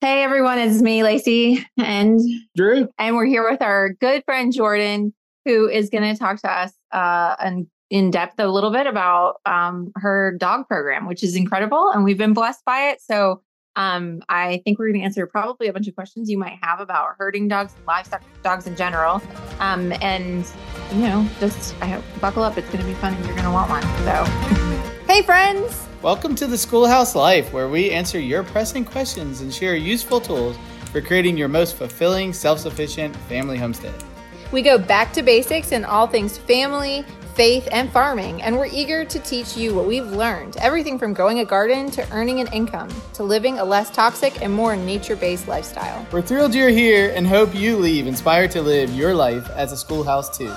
Hey everyone, it's me, Lacy, and Drew. And we're here with our good friend Jordyn, who is going to talk to us uh, in, depth a little bit about um, her dog program, which is incredible, and we've been blessed by it. So um, I think we're going to answer probably a bunch of questions you might have about herding dogs, livestock dogs in general, um, and you know, just I hope buckle up. It's going to be fun, and you're going to want one. So, hey friends. Welcome to the Schoolhouse Life, where we answer your pressing questions and share useful tools for creating your most fulfilling, self sufficient family homestead. We go back to basics in all things family, faith, and farming, and we're eager to teach you what we've learned everything from growing a garden to earning an income to living a less toxic and more nature based lifestyle. We're thrilled you're here and hope you leave inspired to live your life as a schoolhouse too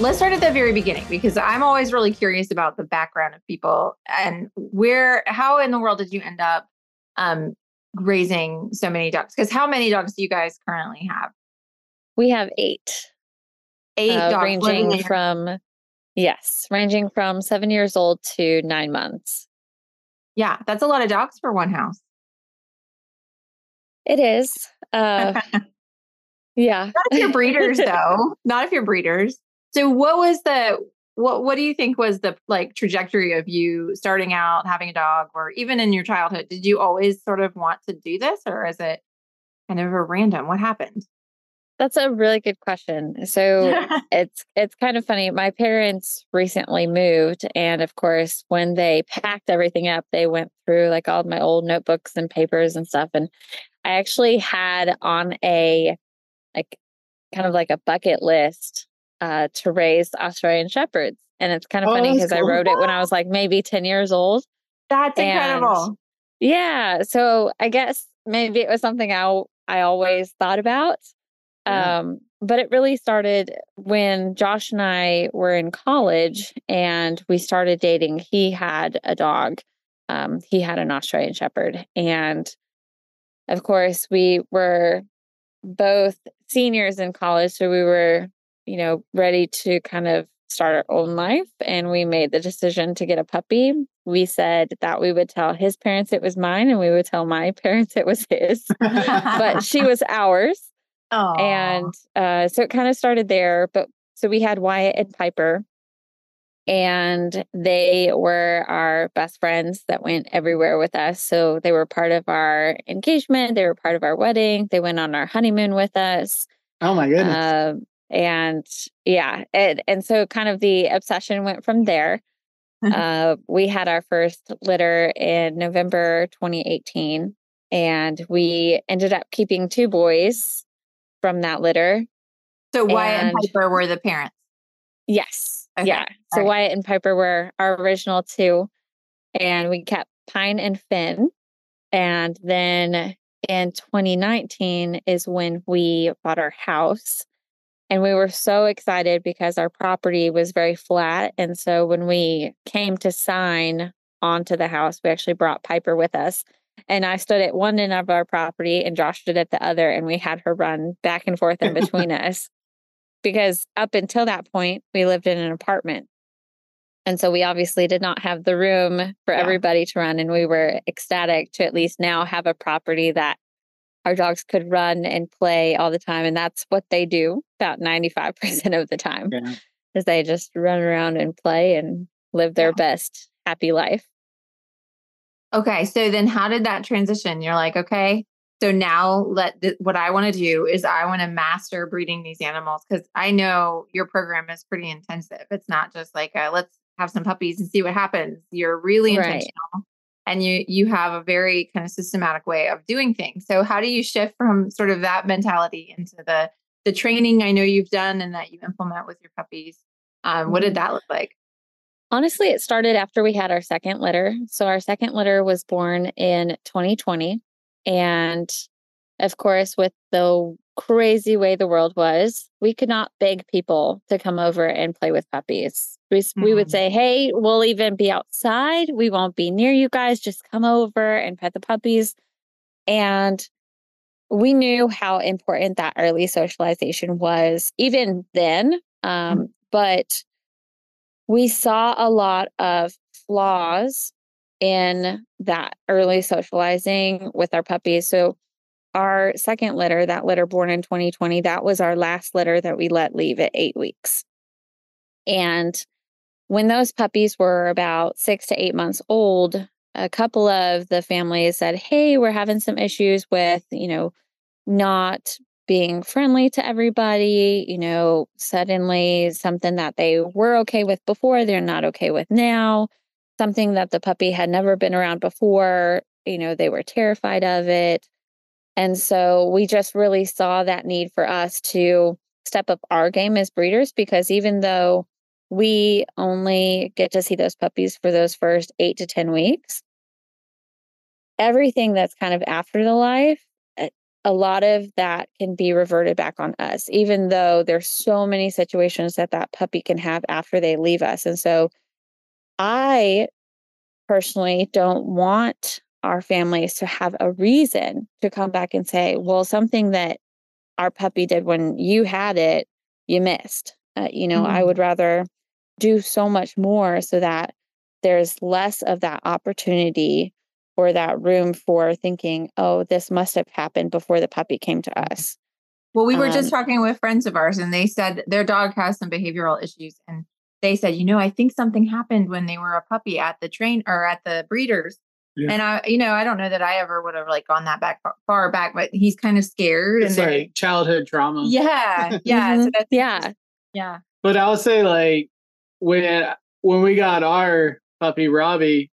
let's start at the very beginning because I'm always really curious about the background of people and where, how in the world did you end up um, raising so many dogs? Because how many dogs do you guys currently have? We have eight. Eight uh, dogs, ranging from yes, ranging from seven years old to nine months. Yeah, that's a lot of dogs for one house. It is. Uh, yeah. Not if you're breeders, though. Not if you're breeders. So what was the what what do you think was the like trajectory of you starting out having a dog or even in your childhood? Did you always sort of want to do this or is it kind of a random? What happened? That's a really good question. So it's it's kind of funny. My parents recently moved and of course when they packed everything up, they went through like all my old notebooks and papers and stuff and I actually had on a like kind of like a bucket list uh, to raise Australian Shepherds. And it's kind of oh, funny because cool. I wrote it when I was like maybe 10 years old. That's incredible. Yeah. So I guess maybe it was something I, I always thought about. Yeah. Um, but it really started when Josh and I were in college and we started dating. He had a dog. Um, he had an Australian Shepherd. And of course, we were both seniors in college. So we were you know, ready to kind of start our own life. And we made the decision to get a puppy. We said that we would tell his parents it was mine and we would tell my parents it was his, but she was ours. Aww. And uh, so it kind of started there. But so we had Wyatt and Piper, and they were our best friends that went everywhere with us. So they were part of our engagement, they were part of our wedding, they went on our honeymoon with us. Oh my goodness. Uh, and yeah it, and so kind of the obsession went from there mm-hmm. uh, we had our first litter in november 2018 and we ended up keeping two boys from that litter so wyatt and, and piper were the parents yes okay. yeah so right. wyatt and piper were our original two and we kept pine and finn and then in 2019 is when we bought our house and we were so excited because our property was very flat. And so when we came to sign onto the house, we actually brought Piper with us. And I stood at one end of our property and Josh stood at the other, and we had her run back and forth in between us. Because up until that point, we lived in an apartment. And so we obviously did not have the room for yeah. everybody to run. And we were ecstatic to at least now have a property that our dogs could run and play all the time. And that's what they do about 95% of the time yeah. is they just run around and play and live their yeah. best happy life. Okay. So then how did that transition? You're like, okay, so now let th- what I want to do is I want to master breeding these animals because I know your program is pretty intensive. It's not just like a, let's have some puppies and see what happens. You're really intentional. Right and you you have a very kind of systematic way of doing things. So how do you shift from sort of that mentality into the the training i know you've done and that you implement with your puppies? Um, what did mm-hmm. that look like? Honestly it started after we had our second litter. So our second litter was born in 2020 and of course with the crazy way the world was we could not beg people to come over and play with puppies we, mm-hmm. we would mm-hmm. say, hey, we'll even be outside. We won't be near you guys. Just come over and pet the puppies. And we knew how important that early socialization was even then. Um, mm-hmm. But we saw a lot of flaws in that early socializing with our puppies. So our second litter, that litter born in 2020, that was our last litter that we let leave at eight weeks. And when those puppies were about six to eight months old, a couple of the families said, Hey, we're having some issues with, you know, not being friendly to everybody, you know, suddenly something that they were okay with before, they're not okay with now, something that the puppy had never been around before, you know, they were terrified of it. And so we just really saw that need for us to step up our game as breeders because even though we only get to see those puppies for those first eight to 10 weeks, everything that's kind of after the life, eh, a lot of that can be reverted back on us, even though there's so many situations that that puppy can have after they leave us. And so I personally don't want our families to have a reason to come back and say, well, something that our puppy did when you had it, you missed. Uh, you know, mm-hmm. I would rather do so much more so that there's less of that opportunity or that room for thinking, oh, this must have happened before the puppy came to mm-hmm. us. Well, we were um, just talking with friends of ours, and they said their dog has some behavioral issues. And they said, you know, I think something happened when they were a puppy at the train or at the breeders yeah. And I, you know, I don't know that I ever would have like gone that back far back, but he's kind of scared. It's and like childhood trauma. Yeah, yeah. mm-hmm. so that's, yeah, yeah. But I'll say like when when we got our puppy Robbie,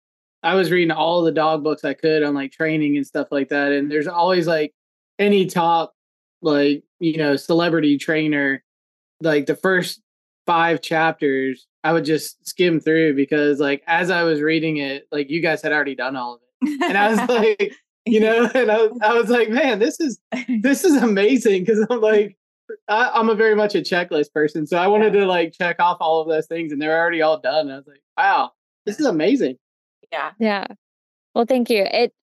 I was reading all the dog books I could on like training and stuff like that, and there's always like any top like you know celebrity trainer, like the first five chapters I would just skim through because like as I was reading it, like you guys had already done all of it. And I was like, you know, and I, I was like, man, this is this is amazing because I'm like I, am a very much a checklist person. So I wanted to like check off all of those things and they're already all done. And I was like, wow, this is amazing. Yeah. Yeah. Well, thank you. It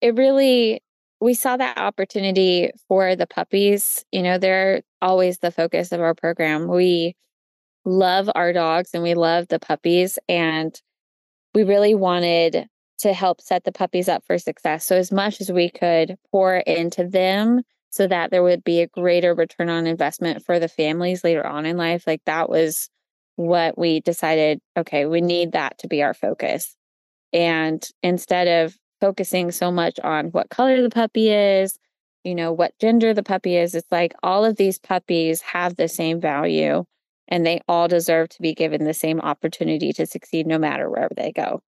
it really we saw that opportunity for the puppies. You know, they're always the focus of our program. We love our dogs and we love the puppies. And we really wanted to help set the puppies up for success. So, as much as we could pour into them so that there would be a greater return on investment for the families later on in life, like that was what we decided okay, we need that to be our focus. And instead of focusing so much on what color the puppy is, you know, what gender the puppy is, it's like all of these puppies have the same value and they all deserve to be given the same opportunity to succeed no matter wherever they go.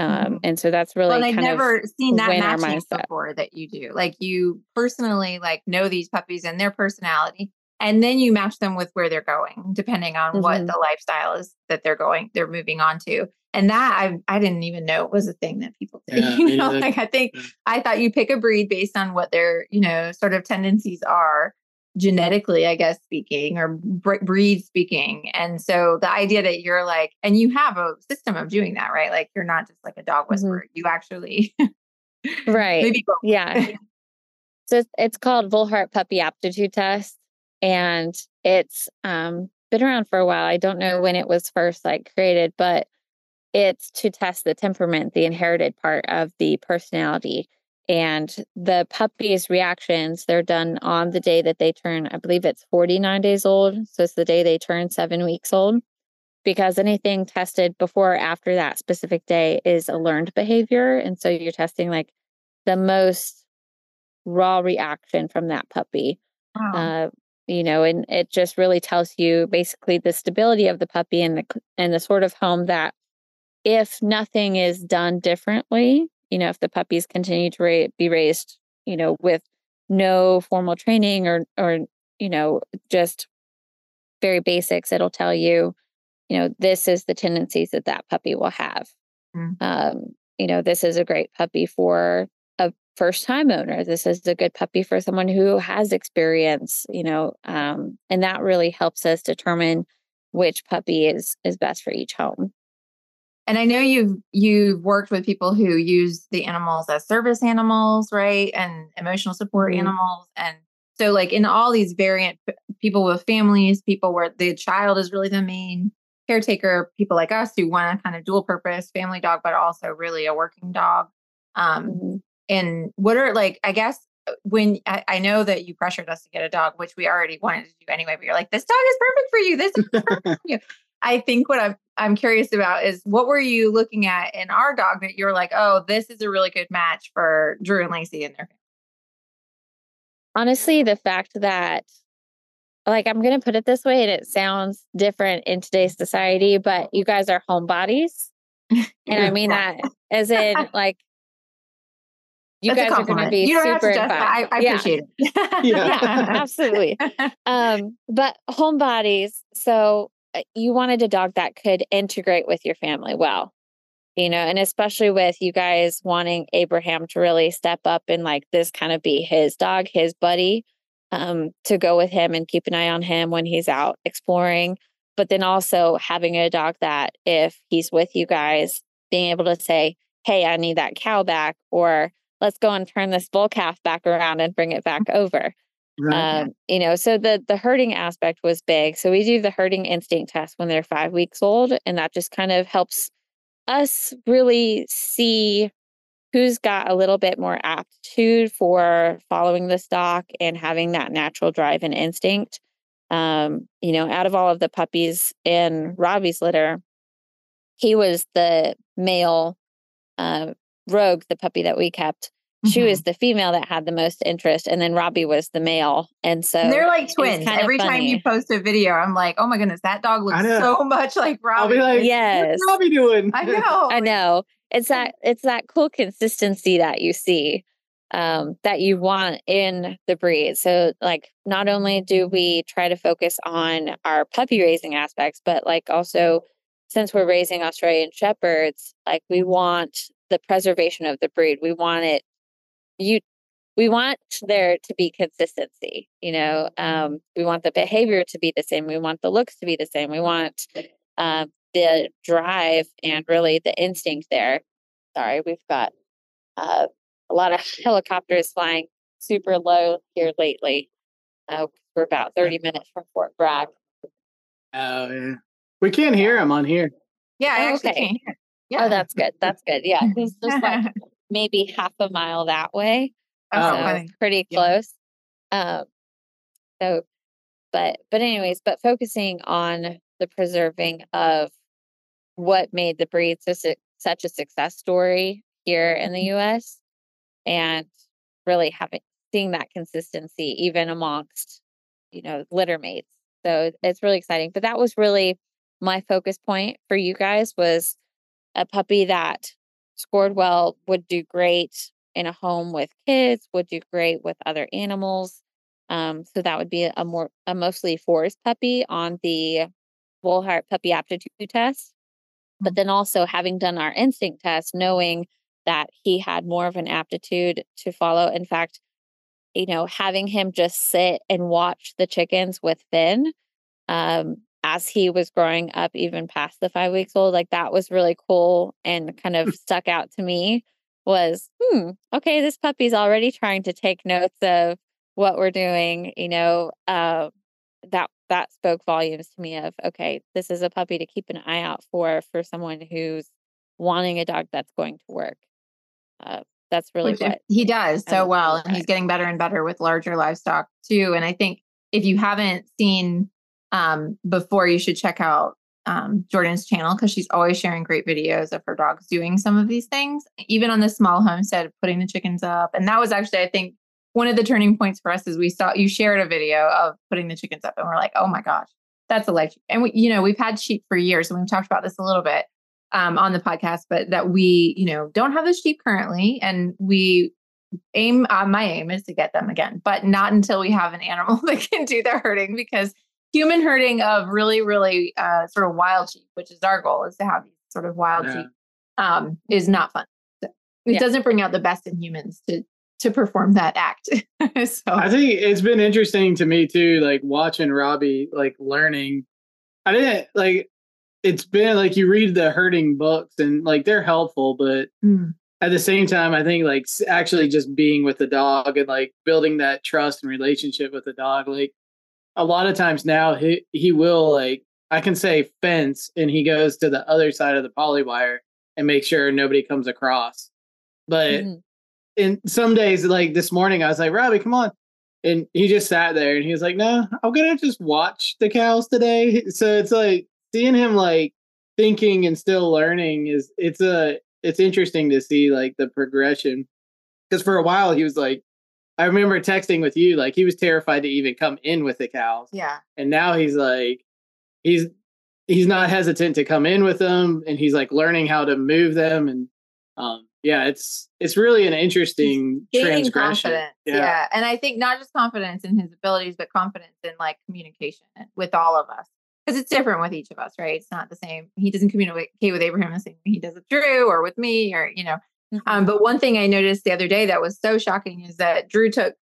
Um, mm-hmm. And so that's really. Well, I've never seen that matching before that you do. Like you personally, like know these puppies and their personality, and then you match them with where they're going, depending on mm-hmm. what the lifestyle is that they're going, they're moving on to. And that I I didn't even know it was a thing that people did. Yeah, you know, like I think yeah. I thought you pick a breed based on what their you know sort of tendencies are, genetically, I guess, speaking or breed speaking. And so the idea that you're like, and you have a system of doing that, right? Like you're not just like a dog mm-hmm. whisperer. Mm-hmm. You actually, right? Maybe yeah. so it's called Volhard Puppy Aptitude Test, and it's um, been around for a while. I don't know when it was first like created, but it's to test the temperament, the inherited part of the personality and the puppy's reactions they're done on the day that they turn i believe it's 49 days old so it's the day they turn seven weeks old because anything tested before or after that specific day is a learned behavior and so you're testing like the most raw reaction from that puppy wow. uh, you know and it just really tells you basically the stability of the puppy and the and the sort of home that if nothing is done differently you know, if the puppies continue to ra- be raised, you know, with no formal training or, or, you know, just very basics, it'll tell you, you know, this is the tendencies that that puppy will have. Mm. Um, you know, this is a great puppy for a first time owner. This is a good puppy for someone who has experience, you know, um, and that really helps us determine which puppy is is best for each home. And I know you've you've worked with people who use the animals as service animals, right? And emotional support mm-hmm. animals. And so like in all these variant people with families, people where the child is really the main caretaker, people like us who want a kind of dual purpose family dog, but also really a working dog. Um, Mm-hmm. and what are like, I guess uh, when I, I know that you pressured us to get a dog, which we already wanted to do anyway, but you're like, this dog is perfect for you. This is perfect for you. I think what I'm I'm curious about is what were you looking at in our dog that you're like, oh, this is a really good match for Drew and Lacy and their family. honestly the fact that like i'm going to put it this way and it sounds different in today's society but you guys are homebodies and i mean that as in like you That's guys are going to be you don't have super to justify. I, I Yeah. appreciate it. Yeah. absolutely um but homebodies so you wanted a dog that could integrate with your family well you know and especially with you guys wanting abraham to really step up and like this kind of be his dog his buddy um to go with him and keep an eye on him when he's out exploring but then also having a dog that if he's with you guys being able to say hey i need that cow back or let's go and turn this bull calf back around and bring it back over Um, you know so the the herding aspect was big. So we do the herding instinct test when they're five weeks old and that just kind of helps us really see who's got a little bit more aptitude for following the stock and having that natural drive and instinct. Um, you know out of all of the puppies in robbie's litter he was the male uh, rogue the puppy that we kept she Mhm. was the female that had the most interest and then robbie was the male and so And they're like twins. kinda Every time you post a video, I'm like, oh my goodness, that dog looks so much like I'll Robbie. be like, Yes. what's Robbie doing? I know. I know. It's that it's that cool consistency that you see um that you want in the breed. So like not only do we try to focus on our puppy raising aspects, but like also since we're raising Australian shepherds, like we want the preservation of the breed. We want it you we want there to be consistency, you know. Um we want the behavior to be the same. We want the looks to be the same. We want um the drive and really the instinct there. Sorry, we've got uh, a lot of helicopters flying super low here lately. Uh, we're about 30 minutes from Fort Bragg. Oh, yeah. We can't hear him on here. yeah, I Oh, actually okay. can't hear. Yeah. Oh, that's good. That's good. Yeah, he's just like maybe half a mile that way. Oh, so funny. pretty Yeah. close. Um, so, but but anyways, but focusing on the preserving of what made the breed such a success story here in Mm-hmm. the U.S. and really having seeing that consistency even amongst you know litter mates. So it's really exciting. But that was really my focus point for you guys was a puppy that scored well, would do great in a home with kids, would do great with other animals. Um, so that would be a more a mostly forest puppy on the Volhard puppy aptitude test. But then also having done our instinct test, knowing that he had more of an aptitude to follow. In fact, you know, having him just sit and watch the chickens with Finn um, as he was growing up, even past the five weeks old, like that was really cool and kind of stuck out to me. Was hmm, okay, this puppy's already trying to take notes of what we're doing. You know, uh, that that spoke volumes to me of okay, this is a puppy to keep an eye out for for someone who's wanting a dog that's going to work. Uh, that's really Which what he does so well, and he's getting better and better with larger livestock too. And I think if you haven't seen um, before, you should check out um, Jordyn's channel because she's always sharing great videos of her dogs doing some of these things, even on the small homestead, putting the chickens up. And that was actually, I think, one of the turning points for us is we saw you shared a video of putting the chickens up, and we're like, oh my gosh, that's a life. And we, you know, we've had sheep for years, and we've talked about this a little bit um, on the podcast, but that we, you know, don't have the sheep currently, and we aim. Uh, my aim is to get them again, but not until we have an animal that can do the herding because human herding of really, really uh, sort of wild sheep, which is our goal, is to have these sort of wild Yeah. sheep, um, is not fun. It Yeah. doesn't bring out the best in humans to to perform that act. so I think it's been interesting to me too, like watching Robbie, like learning. I didn't like. It's been like you read the herding books and like they're helpful, but Mm. at the same time, I think like actually just being with the dog and like building that trust and relationship with the dog. Like a lot of times now, he he will like I can say fence, and he goes to the other side of the poly wire and make sure nobody comes across. But Mhm. in some days, like this morning, I was like, Robbie, come on. And he just sat there and he was like, No, I'm gonna just watch the cows today. So it's like seeing him like thinking and still learning is it's a it's interesting to see like the progression. Because for a while he was like I remember texting with you, like he was terrified to even come in with the cows. Yeah. And now he's like he's he's not hesitant to come in with them and he's like learning how to move them and um yeah it's it's really an interesting transgression confidence. Yeah. And I think not just confidence in his abilities, but confidence in like communication with all of us. Because it's different with each of us, right? It's not the same. He doesn't communicate with Abraham the same way he does with Drew or with me or, you know, Mhm. Um, but one thing I noticed the other day that was so shocking is that Drew took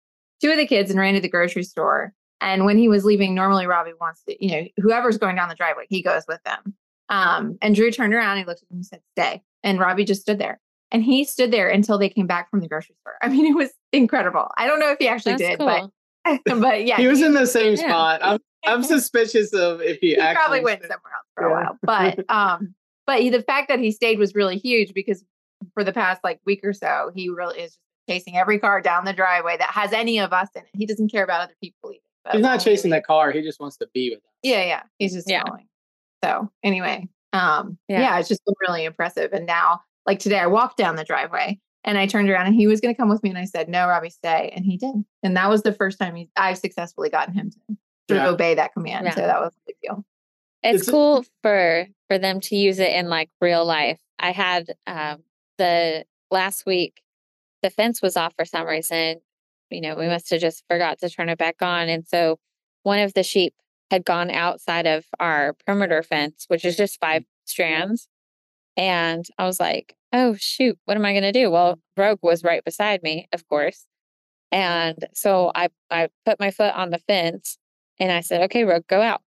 two of the kids and ran to the grocery store. And when he was leaving, normally Robbie wants to, you know, whoever's going down the driveway, he goes with them. Um, and Drew turned around, he looked at him and said, Stay. And Robbie just stood there. And he stood there until they came back from the grocery store. I mean, it was incredible. I don't know if he actually That's did, cool. but but yeah, he was in the same Yeah. spot i'm i'm suspicious of if he, he actually probably went somewhere else for a while. But um, but he, the fact that he stayed was really huge because for the past like week or so, he really is just chasing every car down the driveway that has any of us in it. He doesn't care about other people leaving. but he's not chasing we- that car he just wants to be with us Yeah, yeah. He's just Yeah. going. So anyway, um, Yeah. yeah. it's just been really impressive. And now, like today, I walked down the driveway and I turned around and he was going to come with me, and I said, "No, Robbie, stay," and he did. And that was the first time he, I've successfully gotten him to sort Yeah. of obey that command. Yeah. So that was a big deal. it's It's- cool for for them to use it in like real life i had um the last week the fence was off for some reason you know we must have just forgot to turn it back on and so one of the sheep had gone outside of our perimeter fence which is just five strands and i was like oh shoot what am i going to do well rogue was right beside me of course and so i i put my foot on the fence and i said okay rogue go out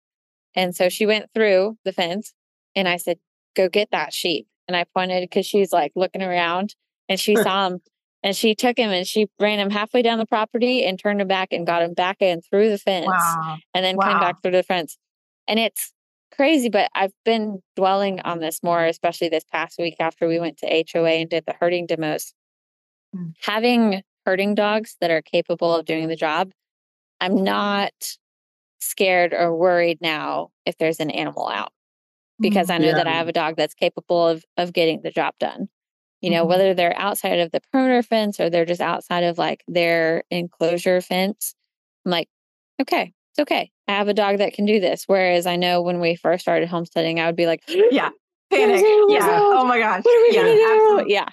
and so she went through the fence and I said, Go get that sheep. And I pointed because she's like looking around and she saw him and she took him and she ran him halfway down the property and turned him back and got him back in through the fence Wow. and then came back through the fence. And it's crazy, but I've been dwelling on this more, especially this past week after we went to HOA and did the herding demos. Mm. Having herding dogs that are capable of doing the job, I'm not scared or worried now if there's an animal out because I know that I have a dog that's capable of of getting the job done. You know, Mhm. whether they're outside of the perimeter fence or they're just outside of like their enclosure fence, I'm like, okay, it's okay. I have a dog that can do this. Whereas I know when we first started homesteading, I would be like, Yeah. Panic. Yeah. Rogue? Oh my gosh. what are we yeah, gonna do? absolutely. Yeah.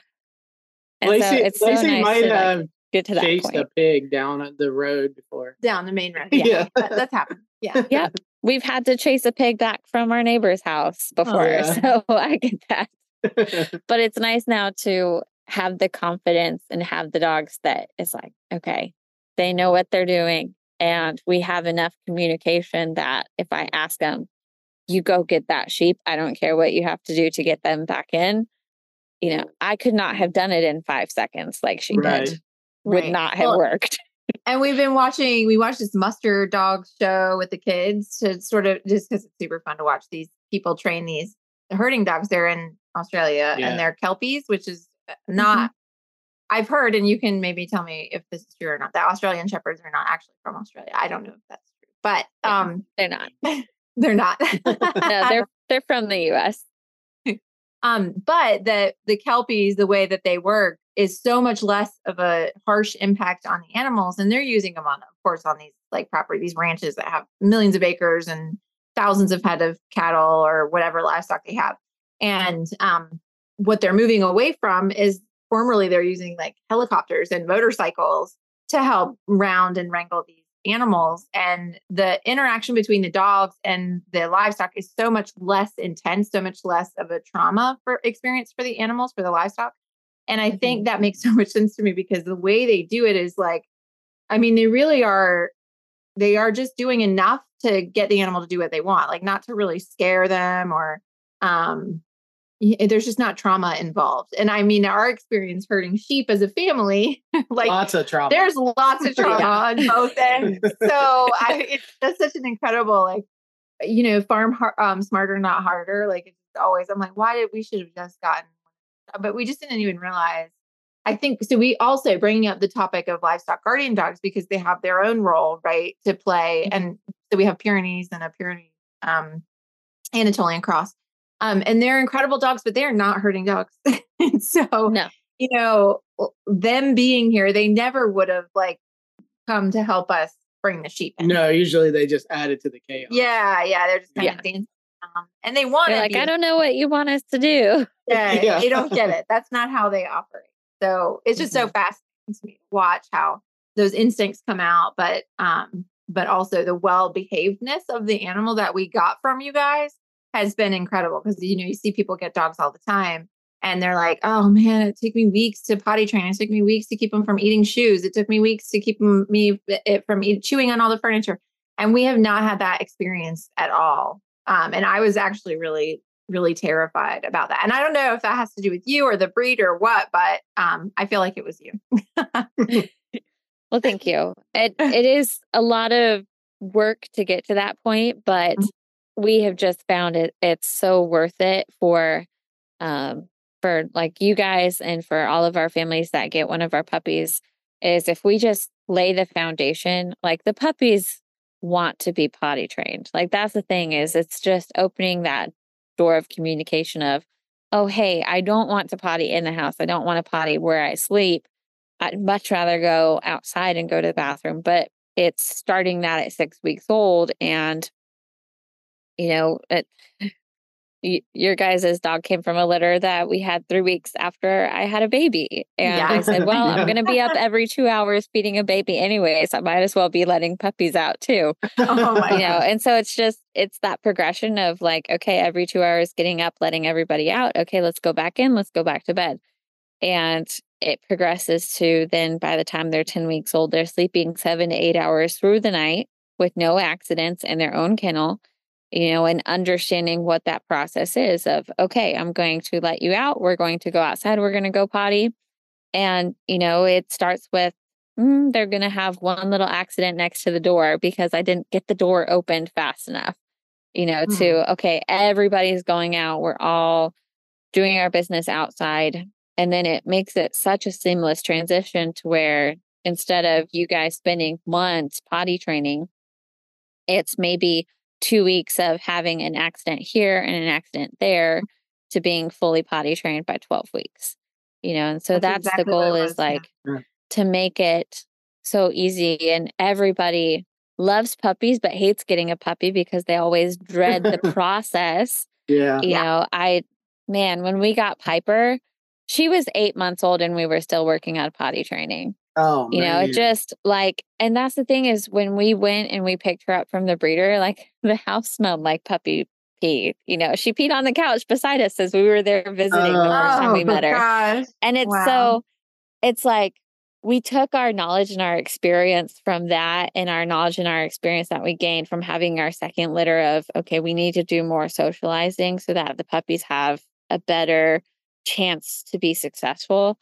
And Lacy, so it's so nice might to like, have get to that chased point. a pig down the road before Down the main road. Yeah. Yeah. that, that's happened. Yeah. Yep. We've had to chase a pig back from our neighbor's house oh, before. yeah. So I get that. but it's nice now to have the confidence and have the dogs that it's like, okay, they know what they're doing. And we have enough communication that if I ask them, you go get that sheep, I don't care what you have to do to get them back in. You know, I could not have done it in five seconds like she Right. did. Would Right. not have Well, worked. And we've been watching, we watched this muster dog show with the kids to sort of just because it's super fun to watch these people train these herding dogs. They're in Australia Yeah. and they're Kelpies, which is uh, not, I've heard, and you can maybe tell me if this is true or not, that Australian Shepherds are not actually from Australia. I don't know if that's true, but Yeah. um, They're not. they're not. No, they're they're from the US. Um, but the the kelpies, the way that they work, is so much less of a harsh impact on the animals, and they're using them on, of course, on these like property, these ranches that have millions of acres and thousands of head of cattle or whatever livestock they have. And um, what they're moving away from is formerly they're using like helicopters and motorcycles to help round and wrangle these animals and the interaction between the dogs and the livestock is so much less intense so much less of a trauma for experience for the animals for the livestock and i think that makes so much sense to me because the way they do it is like i mean they really are they are just doing enough to get the animal to do what they want like not to really scare them or um there's just not trauma involved and i mean our experience herding sheep as a family like lots of trauma there's lots of trauma on both ends. So I, it's just such an incredible like you know, farm har- um, smarter, not harder. Like it's always, I'm like, why did we should have just gotten, but we just didn't even realize. I think so. We also bringing up the topic of livestock guardian dogs because they have their own role, right, to play. Mhm. And so we have Pyrenees and a Pyrenees um, Anatolian cross, um, and they're incredible dogs, but they're not herding dogs. and so, No. you know, them being here, they never would have like come to help us bring the sheep in. No, usually they just add it to the chaos. Yeah, yeah, they're just kind Yeah. of dancing. Um, and they want They're to like, be I don't know what you want us to do. yeah, Yeah. they don't get it. That's not how they operate. So it's just so fascinating to me to watch how those instincts come out, but um, but also the well behavedness of the animal that we got from you guys has been incredible because you know you see people get dogs all the time and they're like, oh man, it took me weeks to potty train. It took me weeks to keep them from eating shoes. It took me weeks to keep 'em- me it from eat, chewing on all the furniture. And we have not had that experience at all. Um, and I was actually really really terrified about that. And I don't know if that has to do with you or the breed or what, but um, I feel like it was you. Well, thank you. It it is a lot of work to get to that point, but Mhm. we have just found it it's so worth it for um for like you guys and for all of our families that get one of our puppies is if we just lay the foundation, like the puppies want to be potty trained. Like that's the thing is it's just opening that door of communication of, oh hey, I don't want to potty in the house. I don't want to potty where I sleep. I'd much rather go outside and go to the bathroom, but it's starting that at six weeks old. And, you know, it, y- your guys' dog came from a litter that we had three weeks after I had a baby. And I said, well, Yeah. I'm going to be up every two hours feeding a baby anyways. I might as well be letting puppies out too Oh my you know and so it's just it's that progression of like okay every two hours getting up letting everybody out okay let's go back in let's go back to bed and it progresses to then by the time they're 10 weeks old they're sleeping seven to eight hours through the night with no accidents in their own kennel you know and understanding what that process is of okay i'm going to let you out we're going to go outside we're going to go potty and you know it starts with mm, they're going to have one little accident next to the door because I didn't get the door opened fast enough. You know, to okay, everybody's going out. We're all doing our business outside. And then it makes it such a seamless transition to where instead of you guys spending months potty training, it's maybe two weeks of having an accident here and an accident there to being fully potty trained by 12 weeks. You know, and so That's that's, exactly the goal is like Yeah. to make it so easy and everybody loves puppies but hates getting a puppy because they always dread the process Yeah. you Yeah. know i man when we got piper she was eight months old and we were still working on potty training Oh, you know it just like and that's the thing is when we went and we picked her up from the breeder like the house smelled like puppy pee you know she peed on the couch beside us as we were there visiting the first time we oh, met her Oh, gosh. and it's Wow. so, it's like we took our knowledge and our experience from that and our knowledge and our experience that we gained from having our second litter of, okay, we need to do more socializing so that the puppies have a better chance to be successful.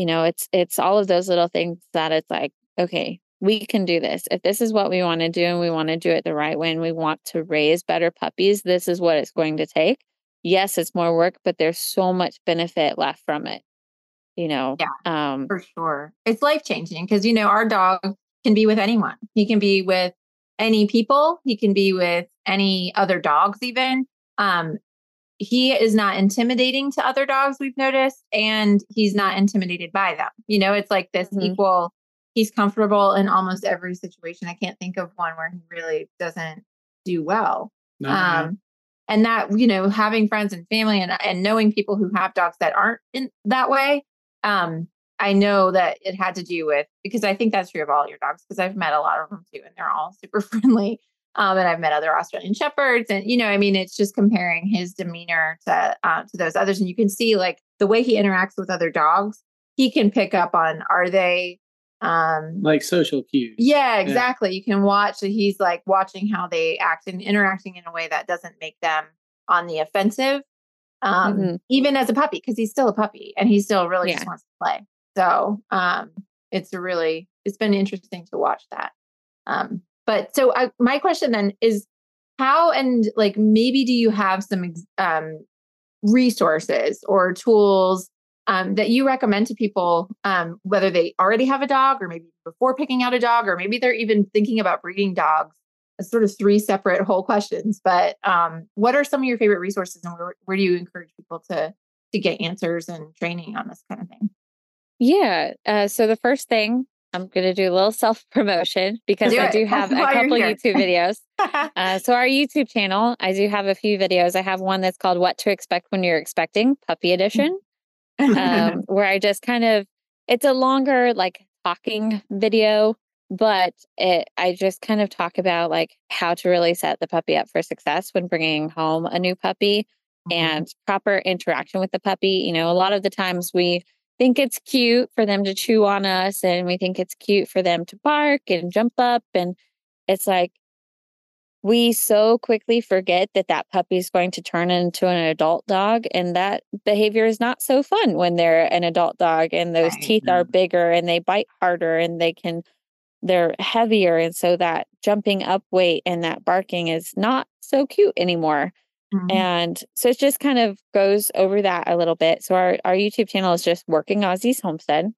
You know, it's, it's all of those little things that it's like, okay, we can do this. If this is what we want to do and we want to do it the right way and we want to raise better puppies, this is what it's going to take. Yes, it's more work, but there's so much benefit left from it. You know, um, for sure. It's life changing because you know our dog can be with anyone. He can be with any people. He can be with any other dogs even. Um he is not intimidating to other dogs we've noticed and he's not intimidated by them. You know, it's like this Mhm. equal he's comfortable in almost every situation. I can't think of one where he really doesn't do well No, um and that you know having friends and family and and knowing people who have dogs that aren't in that way um i know that it had to do with because i think that's true of all your dogs because i've met a lot of them too and they're all super friendly um and i've met other australian shepherds and you know i mean it's just comparing his demeanor to uh, to those others and you can see like the way he interacts with other dogs he can pick up on are they um like social cues. yeah, exactly. You can watch that he's like watching how they act and interacting in a way that doesn't make them on the offensive. Um, Mhm. even as a puppy, because he's still a puppy and he still really Yeah. just wants to play. So um it's really it's been interesting to watch that. Um, but so I, my question then is how and like maybe do you have some um, resources or tools um, that you recommend to people, um, whether they already have a dog or maybe before picking out a dog, or maybe they're even thinking about breeding dogs? Sort of three separate whole questions. But um, what are some of your favorite resources, and where, where do you encourage people to to get answers and training on this kind of thing? Yeah. Uh, so the first thing I'm going to do a little self promotion because do I do have a couple YouTube videos. uh, so, our YouTube channel, I do have a few videos. I have one that's called What to Expect When You're Expecting, Puppy Edition, um, where I just kind of, it's a longer, like talking video, but it, I just kind of talk about like how to really set the puppy up for success when bringing home a new puppy mm-hmm. and proper interaction with the puppy. You know, a lot of the times we, think it's cute for them to chew on us and we think it's cute for them to bark and jump up and it's like we so quickly forget that that puppy is going to turn into an adult dog and that behavior is not so fun when they're an adult dog and those right. teeth are mm. bigger and they bite harder and they can they're heavier and so that jumping up weight and that barking is not so cute anymore Mm-hmm. And so it just kind of goes over that a little bit. So our, our YouTube channel is just Working Aussies Homestead.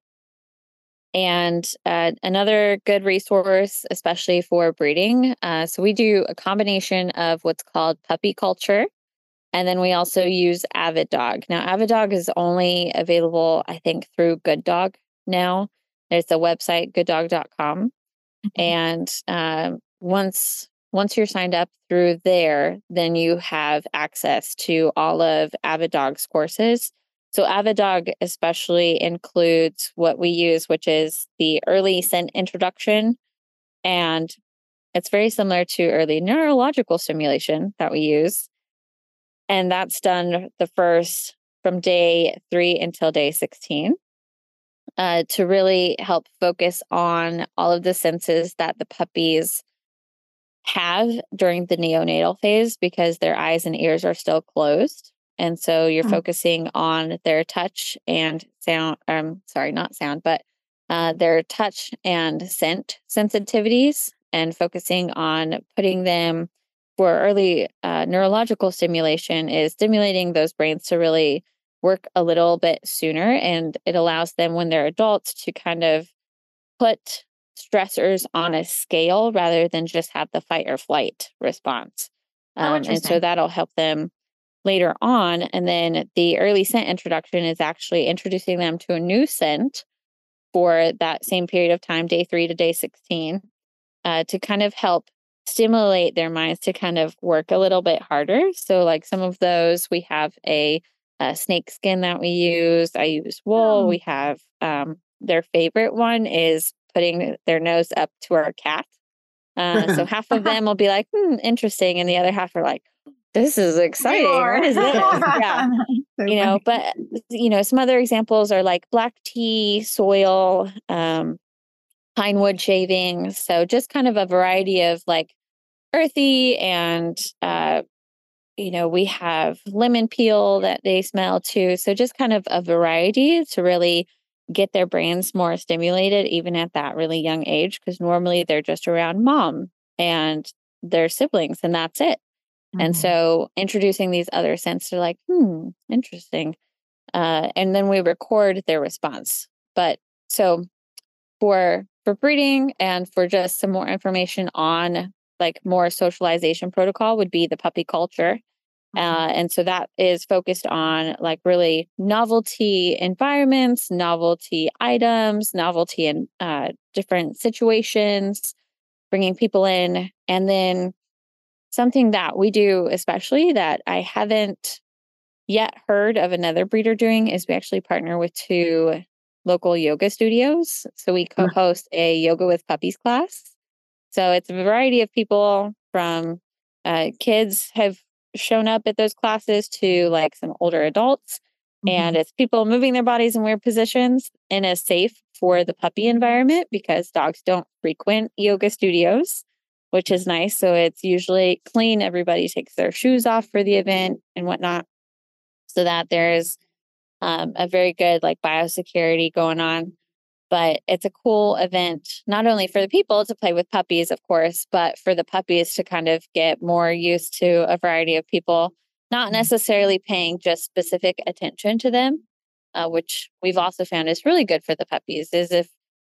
And uh, another good resource, especially for breeding. Uh, so we do a combination of what's called puppy culture. And then we also use Avidog. Now, Avidog is only available, I think, through Good Dog now. There's a website, gooddog.com. Mm-hmm. And uh, once once you're signed up through there, then you have access to all of Avidog's courses. So AvidDog especially includes what we use, which is the early scent introduction. And it's very similar to early neurological stimulation that we use. And that's done the first from day three until day 16 uh, to really help focus on all of the senses that the puppies have during the neonatal phase because their eyes and ears are still closed. And so you're mm-hmm. focusing on their touch and sound, um, sorry, not sound, but uh, their touch and scent sensitivities and focusing on putting them for early uh, neurological stimulation is stimulating those brains to really work a little bit sooner. And it allows them when they're adults to kind of put stressors on a scale rather than just have the fight or flight response. Oh, um, and so that'll help them later on. And then the early scent introduction is actually introducing them to a new scent for that same period of time, day three to day 16, uh, to kind of help stimulate their minds to kind of work a little bit harder. So, like some of those, we have a, a snake skin that we use. I use wool. Oh. We have um, their favorite one is putting their nose up to our cat. Uh, so half of them will be like, hmm, interesting. And the other half are like, this is exciting. What is this? yeah. So you know, but, you know, some other examples are like black tea, soil, um, pine wood shavings. So just kind of a variety of like earthy and, uh, you know, we have lemon peel that they smell too. So just kind of a variety to really get their brains more stimulated even at that really young age because normally they're just around mom and their siblings and that's it mm-hmm. and so introducing these other scents are like hmm interesting uh, and then we record their response but so for for breeding and for just some more information on like more socialization protocol would be the puppy culture. Uh, and so that is focused on like really novelty environments, novelty items, novelty in uh, different situations, bringing people in. And then something that we do, especially that I haven't yet heard of another breeder doing, is we actually partner with two local yoga studios. So we co host a yoga with puppies class. So it's a variety of people from uh, kids have shown up at those classes to like some older adults. Mm-hmm. And it's people moving their bodies in weird positions in a safe for the puppy environment because dogs don't frequent yoga studios, which is nice. So it's usually clean. Everybody takes their shoes off for the event and whatnot. So that there's um, a very good like biosecurity going on. But it's a cool event, not only for the people to play with puppies, of course, but for the puppies to kind of get more used to a variety of people, not Mm-hmm. necessarily paying just specific attention to them, uh, which we've also found is really good for the puppies, is if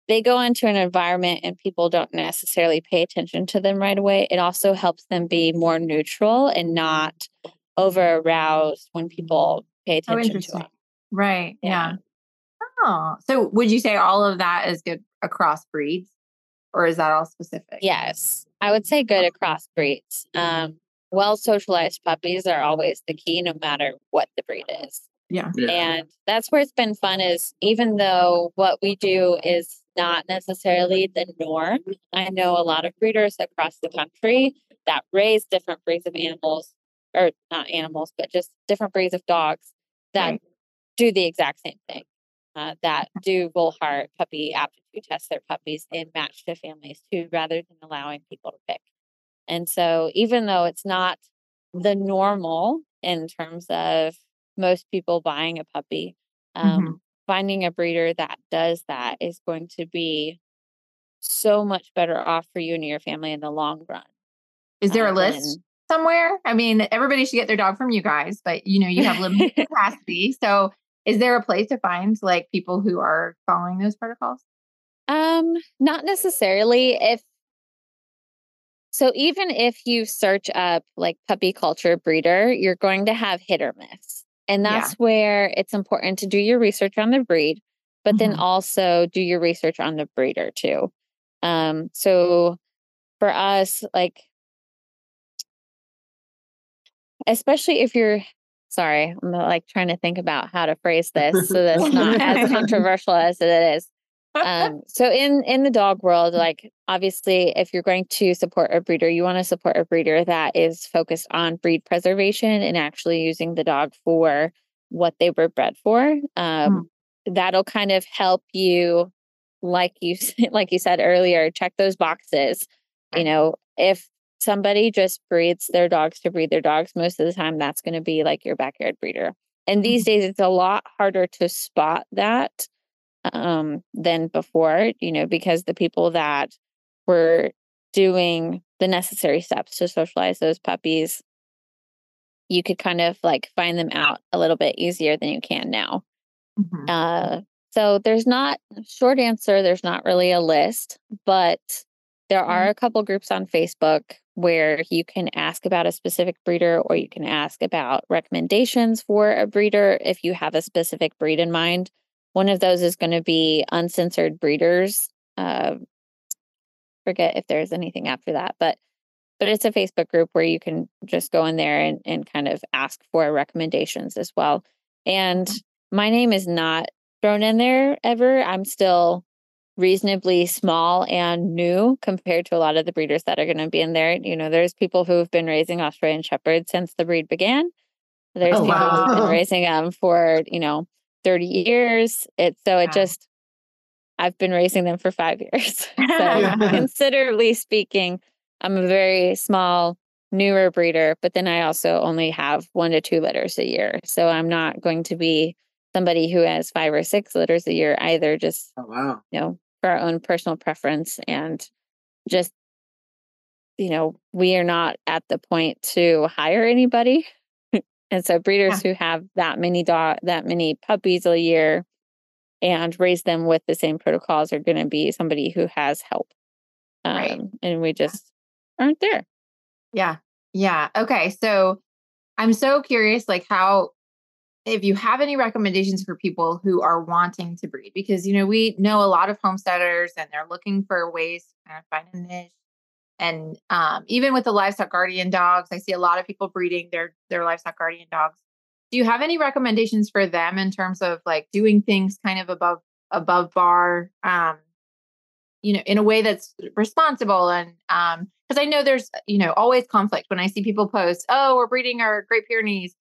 they go into an environment and people don't necessarily pay attention to them right away, it also helps them be more neutral and not over aroused when people pay Oh, attention to them. Right. Yeah. Yeah. Oh, so would you say all of that is good across breeds, or is that all specific? Yes, I would say good across breeds. Um, well socialized puppies are always the key, no matter what the breed is. Yeah. Yeah. And that's where it's been fun is even though what we do is not necessarily the norm, I know a lot of breeders across the country that raise different breeds of animals, or not animals, but just different breeds of dogs that Right. do the exact same thing. Uh, that do Volhard puppy aptitude test their puppies and match to families too, rather than allowing people to pick. And so, even though it's not the normal in terms of most people buying a puppy, um, Mhm. finding a breeder that does that is going to be so much better off for you and your family in the long run. Is there a list somewhere? I mean, everybody should get their dog from you guys, but you know, you have limited capacity. So is there a place to find like people who are following those protocols? Um, not necessarily. If so, even if you search up like puppy culture breeder, you're going to have hit or miss. And Yeah. that's where it's important to do your research on the breed, but then Mhm. also do your research on the breeder too. Um, so for us, like especially if you're sorry, I'm like trying to think about how to phrase this so that's not as controversial as it is. Um so in in the dog world like obviously if you're going to support a breeder you want to support a breeder that is focused on breed preservation and actually using the dog for what they were bred for um that'll kind of help you like you like you said earlier check those boxes. You know if somebody just breeds their dogs to breed their dogs most of the time that's going to be like your backyard breeder and these days it's a lot harder to spot that um, than before, you know, because the people that were doing the necessary steps to socialize those puppies, you could kind of like find them out a little bit easier than you can now. Mhm. Uh, so there's not a short answer. There's not really a list, but there are a couple groups on Facebook where you can ask about a specific breeder or you can ask about recommendations for a breeder if you have a specific breed in mind. One of those is going to be uncensored breeders. Uh, forget if there's anything after that, but but it's a Facebook group where you can just go in there and, and kind of ask for recommendations as well. And my name is not thrown in there ever. I'm still reasonably small and new compared to a lot of the breeders that are going to be in there. You know, there's people who have been raising Australian Shepherds since the breed began. There's Oh, people who've been raising them for, you know, 30 years. It so it Wow. just I've been raising them for five years. so considerably speaking, I'm a very small, newer breeder, but then I also only have one to two litters a year. So I'm not going to be somebody who has five or six litters a year either, just, Oh wow. you know, for our own personal preference and just, you know, we are not at the point to hire anybody. and so breeders who have that many dog that many puppies a year and raise them with the same protocols are going to be somebody who has help. Um, Right. and we just aren't there. Yeah. Yeah. Okay. So I'm so curious, like, how, if you have any recommendations for people who are wanting to breed, because, you know, we know a lot of homesteaders and they're looking for ways to kind of find a niche. And um, even with the livestock guardian dogs, I see a lot of people breeding their their livestock guardian dogs. Do you have any recommendations for them in terms of like doing things kind of above above bar, um, you know, in a way that's responsible and um, because I know there's you know always conflict when I see people post, oh, we're breeding our Great Pyrenees.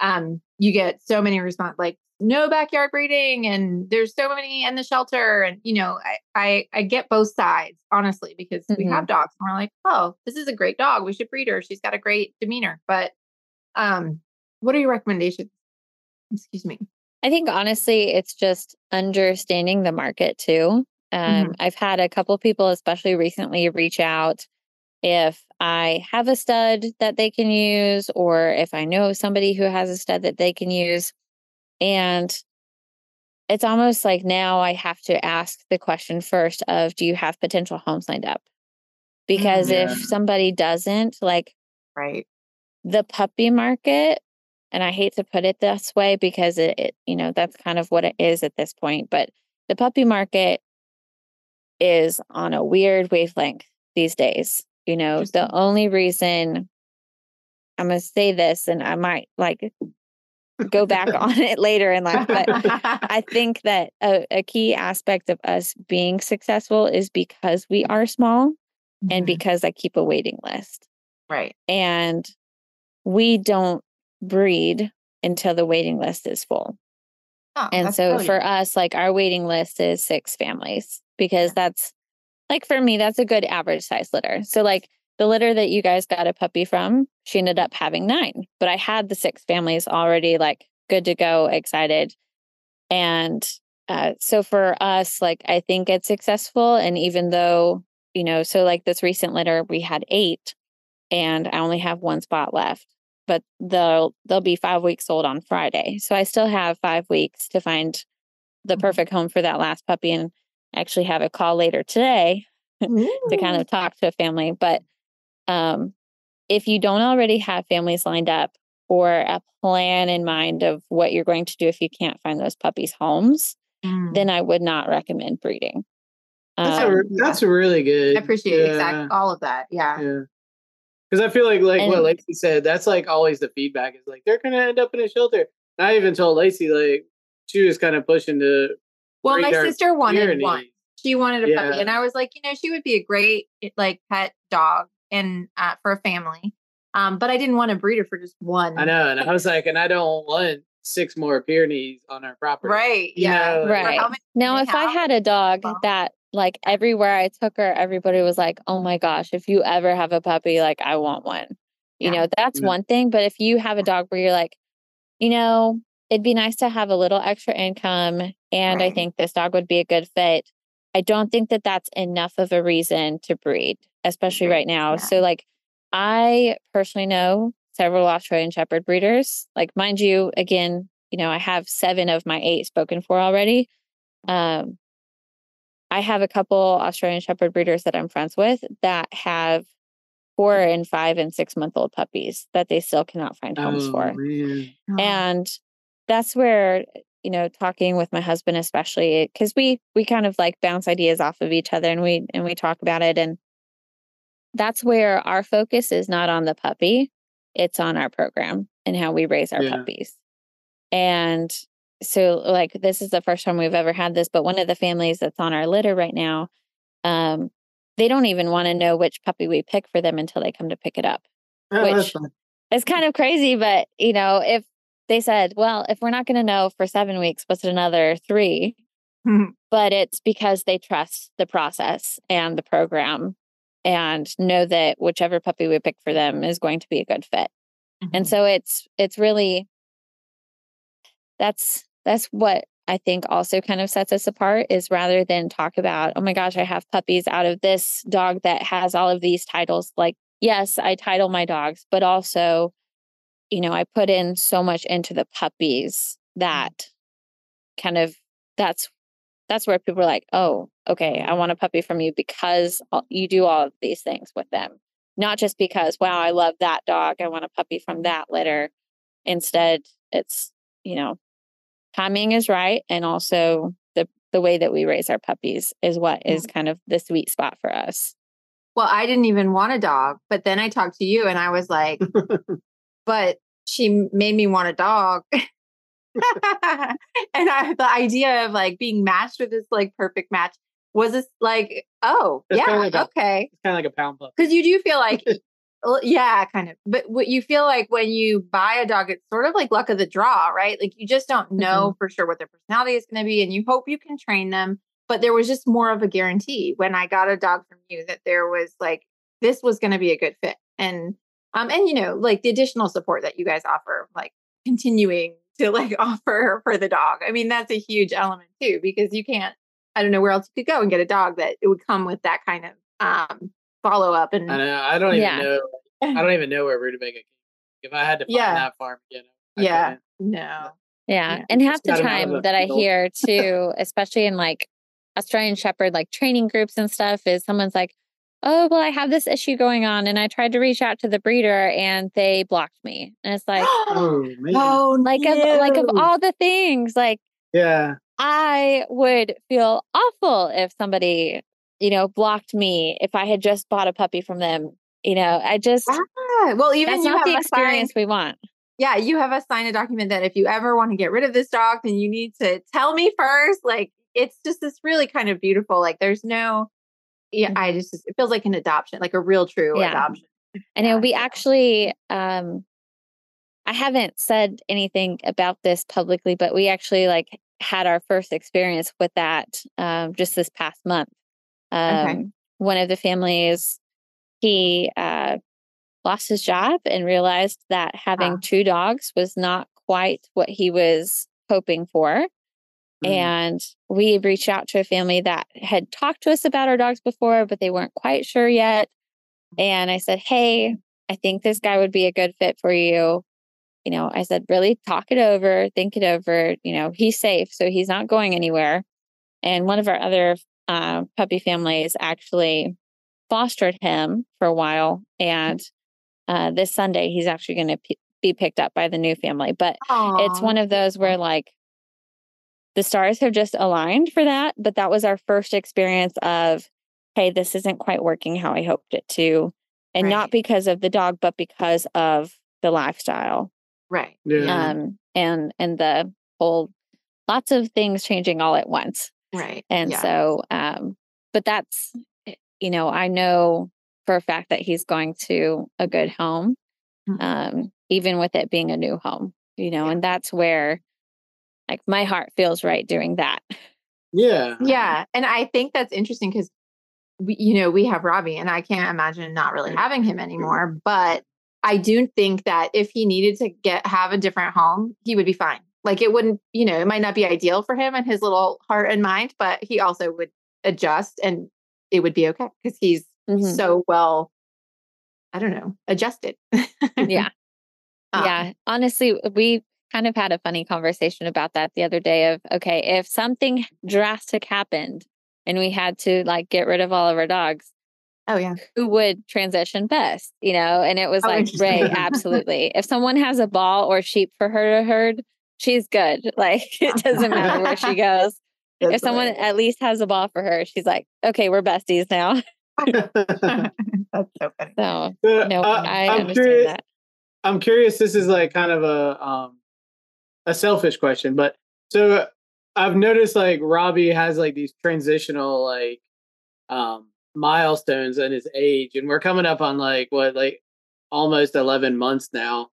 Um, you get so many response like no backyard breeding and there's so many in the shelter and you know I I, I get both sides honestly because we Mhm. have dogs and we're like oh this is a great dog we should breed her she's got a great demeanor but um what are your recommendations excuse me I think honestly, it's just understanding the market too. Um, Mhm. I've had a couple people, especially recently, reach out if I have a stud that they can use, or if I know somebody who has a stud that they can use. And it's almost like now I have to ask the question first of do you have potential homes lined up? Because mm-hmm. Yeah. if somebody doesn't, like Right. the puppy market and i hate to put it this way because it, it you know that's kind of what it is at this point but the puppy market is on a weird wavelength these days you know the only reason i'm going to say this and i might like go back on it later in life but i think that a, a key aspect of us being successful is because we are small and Mhm. because i keep a waiting list right. and we don't breed until the waiting list is full. Oh, and so brilliant. for us, like our waiting list is six families because that's like for me, that's a good average size litter. So, like the litter that you guys got a puppy from, she ended up having nine, but I had the six families already like good to go, excited. And uh, so for us, like I think it's successful. And even though, you know, so like this recent litter, we had eight and I only have one spot left but they'll they'll be five weeks old on Friday. So I still have five weeks to find the Mhm. perfect home for that last puppy and actually have a call later today to kind of talk to a family. But um, if you don't already have families lined up or a plan in mind of what you're going to do if you can't find those puppies' homes, Mm. then I would not recommend breeding. That's Um, re- that's a really good. I appreciate yeah, exactly all of that. Yeah. Yeah. Because I feel like like what And- Lacy said, that's like always the feedback is like they're gonna end up in a shelter. And I even told Lacy like she was kind of pushing to Well, my sister wanted tyranny. one. She wanted a puppy, and I was like, you know, she would be a great like pet dog and uh, for a family. Um, but I didn't want to breed her for just one. I know, and I was like, and I don't want six more Pyrenees on our property. Right. You Yeah. know, Right. how Now, they if I had a dog Well- that, like, everywhere I took her, everybody was like, oh my gosh, if you ever have a puppy, like, I want one. You Yeah. know, that's Yeah. one thing. But if you have a dog where you're like, you know, it'd be nice to have a little extra income, and I think this dog would be a good fit, I don't think that that's enough of a reason to breed, especially Right. right now. Yeah. So, like, I personally know several Australian Shepherd breeders. Like, mind you, again, you know, I have seven of my eight spoken for already. Um, I have a couple Australian Shepherd breeders that I'm friends with that have four and five and six month old puppies that they still cannot find homes Oh for. man. Oh, And that's where, you know, talking with my husband, especially because we, we kind of like bounce ideas off of each other and we, and we talk about it. And that's where our focus is not on the puppy, it's on our program and how we raise our Yeah. puppies. And so, like, this is the first time we've ever had this, but one of the families that's on our litter right now, um, they don't even want to know which puppy we pick for them until they come to pick it up. Oh, Which-. It's kind of crazy, but you know, if they said, well, if we're not going to know for seven weeks, what's another three? But it's because they trust the process and the program and know that whichever puppy we pick for them is going to be a good fit. And Mhm. so it's it's really that's that's what I think also kind of sets us apart is rather than talk about, oh my gosh, I have puppies out of this dog that has all of these titles. Like, yes, I title my dogs, but also, you know, I put in so much into the puppies mm. that kind of that's that's where people are like, oh, okay, I want a puppy from you because you do all of these things with them. Not just because, wow, I love that dog. I want a puppy from that litter. Instead, it's, you know, timing is right. And also the, the way that we raise our puppies is what is kind of the sweet spot for us. Well, I didn't even want a dog, but then I talked to you and I was like, but she made me want a dog. and I, the idea of like being matched with this like perfect match was this like, oh, It's yeah, kinda like a- okay. It's kind of like a pound pup. Because you do feel like, yeah, kind of. But what you feel like when you buy a dog, it's sort of like luck of the draw, right? Like you just don't mm-hmm. know for sure what their personality is going to be, and you hope you can train them. But there was just more of a guarantee when I got a dog from you that there was like this was going to be a good fit, and um, and you know, like the additional support that you guys offer, like continuing to like offer for the dog. I mean, that's a huge element too, because you can't, I don't know where else you could go and get a dog that it would come with that kind of um follow up and I know. I don't even Yeah. know. I don't even know where Rutabaga came. If I had to find Yeah. that farm again, yeah, no. Yeah. Yeah. And half the got 'em out of time that I hear too, especially in like Australian Shepherd, like training groups and stuff, is someone's like, oh, well, I have this issue going on. And I tried to reach out to the breeder and they blocked me. And it's like, Oh oh, like of like of all the things, like Yeah. I would feel awful if somebody, you know, blocked me if I had just bought a puppy from them. You know, I just Yeah. Well, even that's you not have the a sign- experience we want. yeah, you have a sign a document that if you ever want to get rid of this dog, then you need to tell me first. Like it's just this really kind of beautiful. Like there's no, yeah, I just it feels like an adoption, like a real true Yeah. adoption. I know we actually um I haven't said anything about this publicly, but we actually like had our first experience with that um just this past month. Um Okay. one of the families he uh lost his job and realized that having Ah. two dogs was not quite what he was hoping for. Mm. And we reached out to a family that had talked to us about our dogs before, but they weren't quite sure yet. And I said, Hey, I think this guy would be a good fit for you. You know, I said, really talk it over, think it over. You know, he's safe, so he's not going anywhere. And one of our other uh, puppy families actually fostered him for a while. And uh, this Sunday, he's actually going to p- be picked up by the new family. But it's one of those where like the stars have just aligned for that but that was our first experience of hey this isn't quite working how i hoped it to and not because of the dog but because of the lifestyle right. Yeah. um and and the whole lots of things changing all at once Right. and yeah. so um but that's eh, you know i know for a fact that he's going to a good home Mhm. um even with it being a new home you know Yeah. and that's where like my heart feels right doing that yeah. Yeah. And I think that's interesting because you know, we have Robbie and I can't imagine not really having him anymore. But I do think that if he needed to get have a different home, he would be fine. Like it wouldn't, you know, it might not be ideal for him and his little heart and mind, but he also would adjust and it would be okay because he's Mhm. so well, I don't know, adjusted. yeah Um, yeah honestly we kind of had a funny conversation about that the other day of okay if something drastic happened and we had to like get rid of all of our dogs Oh yeah. who would transition best you know and it was Oh, like ray absolutely if someone has a ball or sheep for her to herd she's good like it doesn't matter where she goes if someone hilarious. at least has a ball for her she's like okay we're besties now that's so funny. so So, no uh, i I'm understand curious, that I'm curious. This is like kind of a um a selfish question, but so I've noticed like Robbie has like these transitional like um milestones in his age, and we're coming up on like what like almost 11 months now.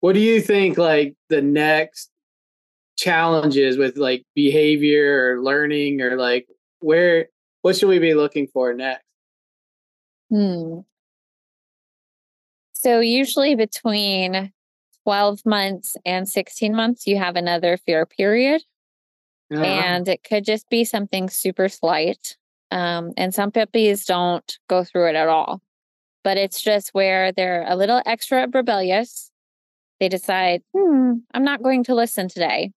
What do you think like the next challenges with like behavior or learning or like where what should we be looking for next? Hmm. So usually between 12 months and 16 months, you have another fear period. Uh, And it could just be something super slight. Um, and some puppies don't go through it at all. But it's just where they're a little extra rebellious. They decide, hmm, I'm not going to listen today.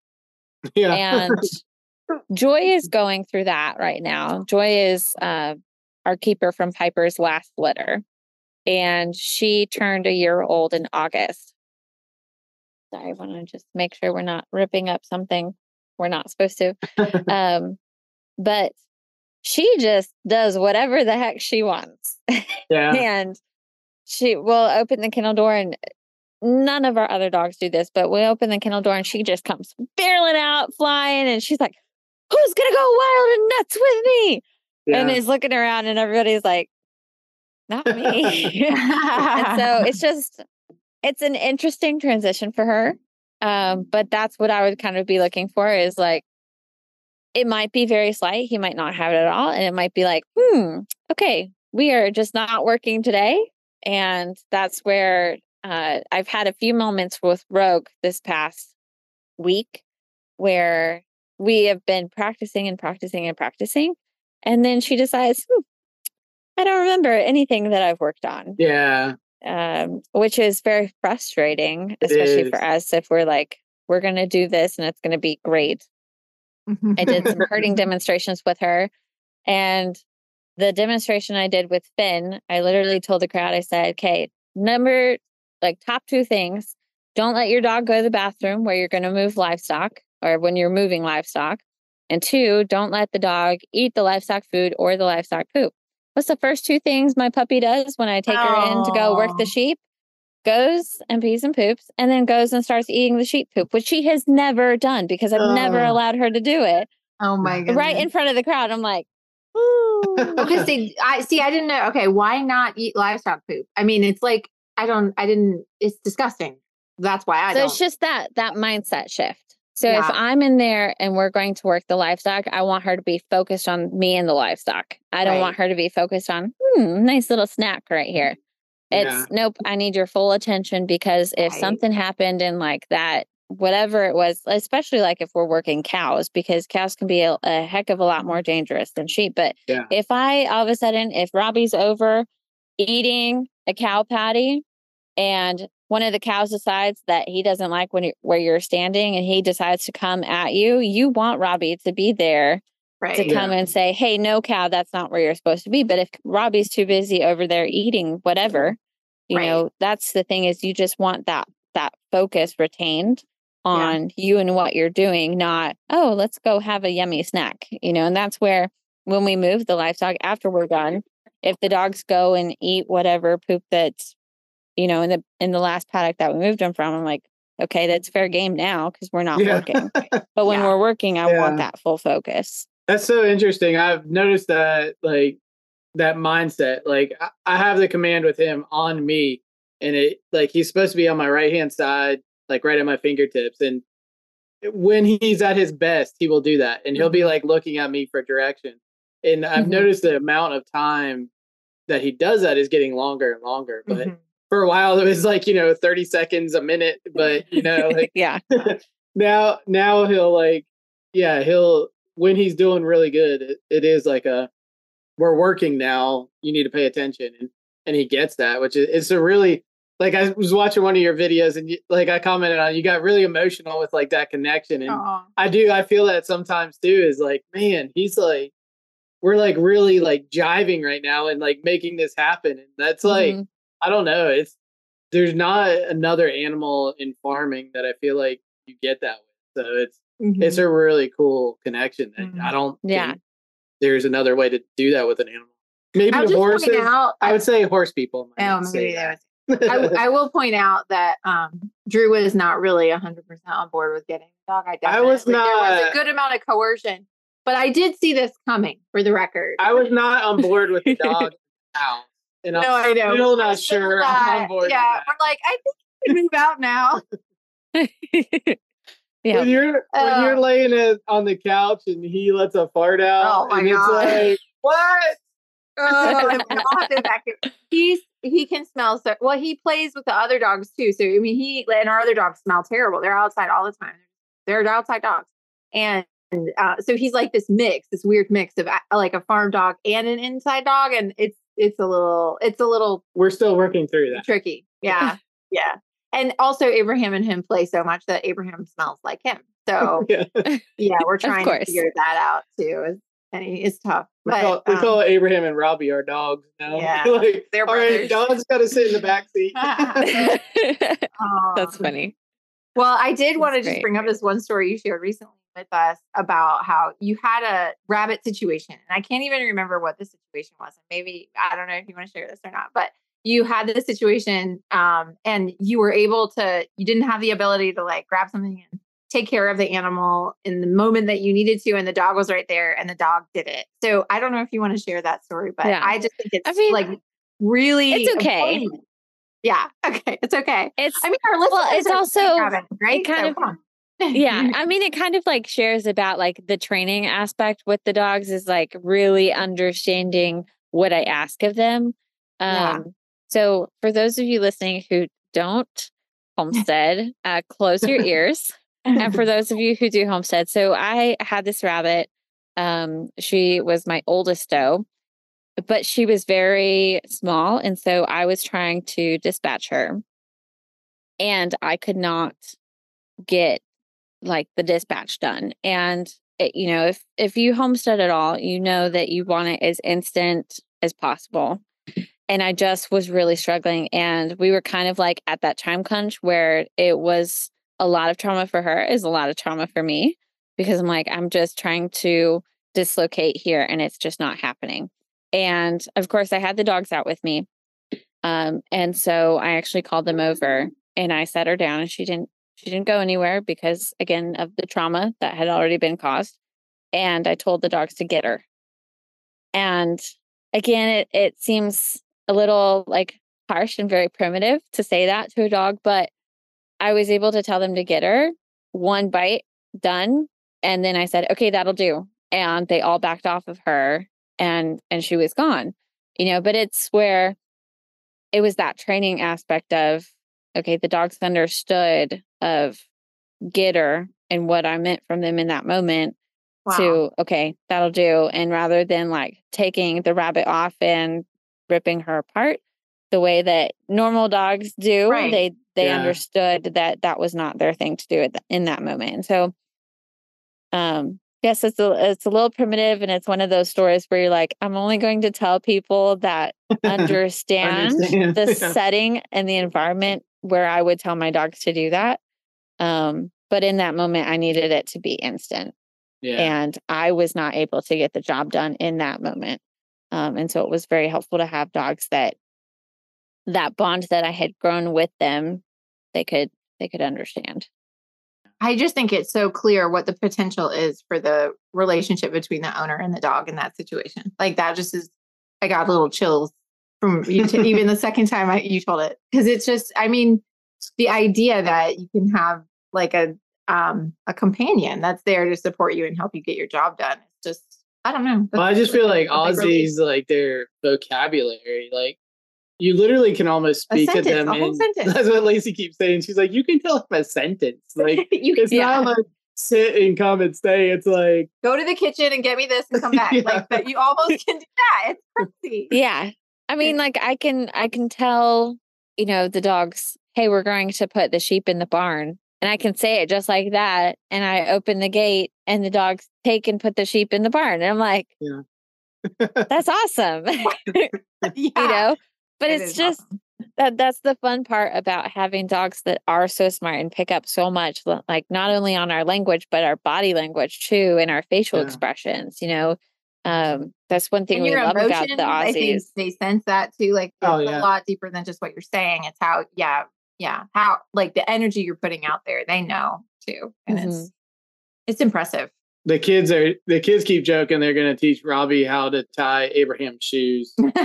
yeah. And Joy is going through that right now. Joy is uh, our keeper from Piper's last litter, and she turned a year old in August. I want to just make sure we're not ripping up something we're not supposed to. Um, but she just does whatever the heck she wants. yeah. and she will open the kennel door and none of our other dogs do this but we open the kennel door and she just comes barreling out flying and she's like who's gonna go wild and nuts with me and is looking around and everybody's like not me and so it's just it's an interesting transition for her um but that's what i would kind of be looking for is like it might be very slight he might not have it at all and it might be like hmm okay we are just not working today and that's where uh, i've had a few moments with rogue this past week where we have been practicing and practicing and practicing. And then she decides, hmm, I don't remember anything that I've worked on. Yeah. Um, which is very frustrating, especially for us if we're like, we're going to do this and it's going to be great. I did some herding demonstrations with her. And the demonstration I did with Finn, I literally told the crowd, I said, okay, number like top two things don't let your dog go to the bathroom where you're going to move livestock or when you're moving livestock. And two, don't let the dog eat the livestock food or the livestock poop. What's the first two things my puppy does when I take her in to go work the sheep? Goes and pees and poops, and then goes and starts eating the sheep poop, which she has never done because I've never allowed her to do it. Oh my god! Right in front of the crowd, I'm like, okay, see, I see. I didn't know. Okay, why not eat livestock poop? I mean, it's like I don't. I didn't. It's disgusting. That's why I. So don't. it's just that that mindset shift. So yeah. if I'm in there and we're going to work the livestock, I want her to be focused on me and the livestock. I don't right. want her to be focused on hmm, nice little snack right here. It's yeah. nope. I need your full attention because if right. something happened in like that whatever it was, especially like if we're working cows, because cows can be a, a heck of a lot more dangerous than sheep. But yeah. if I all of a sudden, if Robbie's over eating a cow patty and one of the cows decides that he doesn't like when you, where you're standing and he decides to come at you, you want Robbie to be there right. to come yeah. and say, Hey, no cow, that's not where you're supposed to be. But if Robbie's too busy over there eating whatever, you right. know, that's the thing is you just want that that focus retained on yeah. you and what you're doing, not, oh, let's go have a yummy snack, you know, and that's where when we move the livestock after we're done, if the dogs go and eat whatever poop that's, you know, in the in the last paddock that we moved them from, I'm like, okay, that's fair game now because we're not yeah. working. But when yeah. we're working, I want that full focus. That's so interesting. I've noticed that like that mindset. Like I have the command with him on me and it like he's supposed to be on my right hand side like right at my fingertips. And when he's at his best, he will do that. And he'll be mm-hmm. like looking at me for direction. And I've mm-hmm. noticed the amount of time that he does that is getting longer and longer. But mm-hmm. For a while it was like, you know, 30 seconds a minute. But you know, like yeah. now now he'll like yeah, he'll when he's doing really good, it, it is like a we're working now, you need to pay attention. And and he gets that, which is it's a really like I was watching one of your videos and you, like I commented on you got really emotional with like that connection and Aww. I do I feel that sometimes too is like man he's like we're like really like jiving right now and like making this happen and that's like mm-hmm. I don't know it's there's not another animal in farming that I feel like you get that with so it's mm-hmm. it's a really cool connection mm-hmm. I don't yeah there's another way to do that with an animal maybe horses out, I would say horse people oh maybe I, I, will point out that um, Drew was not really 100% on board with getting the dog. I, I was not. There was a good amount of coercion, but I did see this coming for the record. I was not on board with the dog. And no, I'm I know. still not sure I'm on board. Yeah, we're like, I think we can move out now. yeah. When you're when you're laying it on the couch and he lets a fart out, oh and God. it's like, what? Oh, he's he can smell so well. He plays with the other dogs too. So I mean, he and our other dogs smell terrible. They're outside all the time. They're outside dogs, and uh, so he's like this mix, this weird mix of uh, like a farm dog and an inside dog, and it's it's a little it's a little. We're still working through that. Tricky, yeah, yeah. And also, Abraham and him play so much that Abraham smells like him. So yeah, yeah we're trying to figure that out too and it's tough. We, but, call, we um, call Abraham and Robbie our dogs now. Yeah, like, they're all right, dogs got to sit in the back seat. That's funny. Well, I did want to just bring up this one story you shared recently with us about how you had a rabbit situation, and I can't even remember what the situation was. And maybe I don't know if you want to share this or not, but you had this situation, um, and you were able to. You didn't have the ability to like grab something and take care of the animal in the moment that you needed to and the dog was right there and the dog did it so i don't know if you want to share that story but yeah. i just think it's I mean, like really it's okay important. yeah okay it's okay it's i mean our well it's also right it kind so, of yeah i mean it kind of like shares about like the training aspect with the dogs is like really understanding what i ask of them um yeah. so for those of you listening who don't homestead uh close your ears and for those of you who do homestead, so I had this rabbit. Um, she was my oldest doe, but she was very small. And so I was trying to dispatch her. And I could not get like the dispatch done. And it, you know, if if you homestead at all, you know that you want it as instant as possible. And I just was really struggling. And we were kind of like at that time crunch where it was a lot of trauma for her, is a lot of trauma for me because I'm like, I'm just trying to dislocate here and it's just not happening. And of course, I had the dogs out with me. Um, and so I actually called them over and I set her down and she didn't she didn't go anywhere because again of the trauma that had already been caused. And I told the dogs to get her. And again, it it seems a little like harsh and very primitive to say that to a dog, but I was able to tell them to get her one bite done. And then I said, okay, that'll do. And they all backed off of her and and she was gone you know but it's where it was that training aspect of okay the dogs understood of get her and what i meant from them in that moment wow. to okay that'll do and rather than like taking the rabbit off and ripping her apart the way that normal dogs do right. they they yeah. understood that that was not their thing to do in that moment and so um yes, it's a it's a little primitive, and it's one of those stories where you're like, I'm only going to tell people that understand, understand. the yeah. setting and the environment where I would tell my dogs to do that. Um, but in that moment, I needed it to be instant, yeah. and I was not able to get the job done in that moment. Um, and so it was very helpful to have dogs that that bond that I had grown with them, they could they could understand. I just think it's so clear what the potential is for the relationship between the owner and the dog in that situation. Like that just is, I got a little chills from you t- even the second time I, you told it. Cause it's just, I mean, the idea that you can have like a, um, a companion that's there to support you and help you get your job done. It's just, I don't know. Well, I just feel like Aussies, like their vocabulary, like you literally can almost speak to them. In, that's what Lacy keeps saying. She's like, you can tell them a sentence. Like it's yeah. not like sit and come and stay. It's like go to the kitchen and get me this and come back. yeah. Like that you almost can do that. It's crazy. Yeah. I mean, like I can I can tell, you know, the dogs, hey, we're going to put the sheep in the barn. And I can say it just like that. And I open the gate and the dogs take and put the sheep in the barn. And I'm like, yeah. that's awesome. yeah. You know? but it it's just awesome. that that's the fun part about having dogs that are so smart and pick up so much like not only on our language but our body language too and our facial yeah. expressions you know um that's one thing and we love about the aussies they sense that too like oh, yeah. a lot deeper than just what you're saying it's how yeah yeah how like the energy you're putting out there they know too and mm-hmm. it's it's impressive the kids are the kids keep joking they're going to teach Robbie how to tie Abraham's shoes.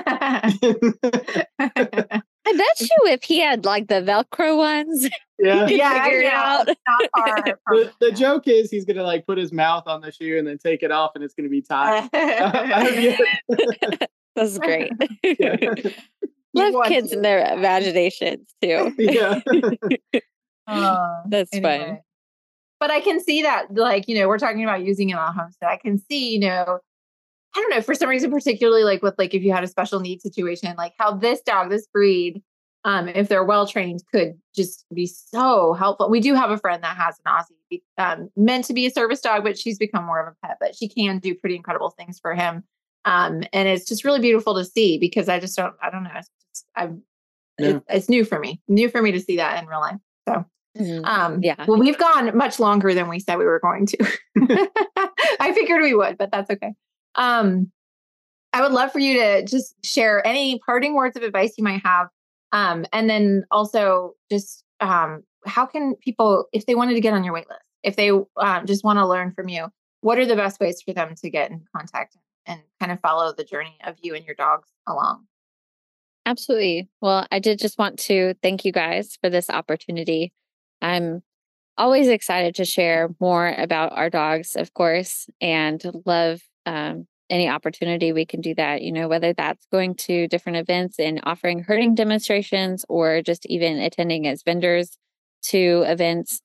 I bet you if he had like the Velcro ones, yeah, yeah, figure it out. the, the, joke is he's going to like put his mouth on the shoe and then take it off, and it's going to be tied. That's great. Yeah. Love kids to. and their imaginations too. Yeah, uh, that's anyway. fun but I can see that, like, you know, we're talking about using it on homestead. I can see, you know, I don't know, for some reason, particularly like with like if you had a special needs situation, like how this dog, this breed, um, if they're well trained, could just be so helpful. We do have a friend that has an Aussie, um, meant to be a service dog, but she's become more of a pet, but she can do pretty incredible things for him. Um, and it's just really beautiful to see because I just don't, I don't know, it's just, I've, yeah. it, it's new for me, new for me to see that in real life. So Mm-hmm. Um, yeah. Well, we've gone much longer than we said we were going to. I figured we would, but that's okay. Um, I would love for you to just share any parting words of advice you might have. Um, and then also just um, how can people, if they wanted to get on your wait list, if they um, just want to learn from you, what are the best ways for them to get in contact and kind of follow the journey of you and your dogs along? Absolutely. Well, I did just want to thank you guys for this opportunity. I'm always excited to share more about our dogs, of course, and love um, any opportunity we can do that, you know, whether that's going to different events and offering herding demonstrations or just even attending as vendors to events.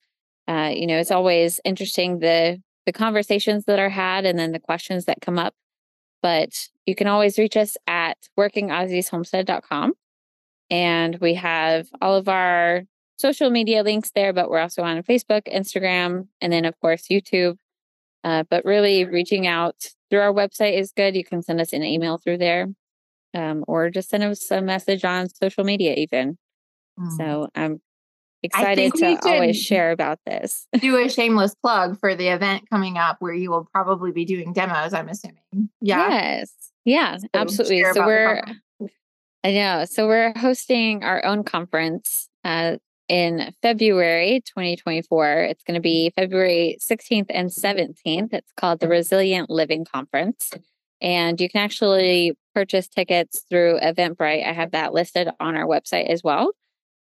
uh, you know, it's always interesting the the conversations that are had and then the questions that come up. But you can always reach us at workingaussieshomestead.com. And we have all of our social media links there, but we're also on Facebook, Instagram, and then, of course, YouTube. Uh, but really, reaching out through our website is good. You can send us an email through there um, or just send us a message on social media, even. Mm. So I'm excited to always share about this. do a shameless plug for the event coming up where you will probably be doing demos, I'm assuming. Yeah. Yes. Yeah, so absolutely. So we're I know. So we're hosting our own conference uh, in February 2024. It's going to be February 16th and 17th. It's called the Resilient Living Conference. And you can actually purchase tickets through Eventbrite. I have that listed on our website as well.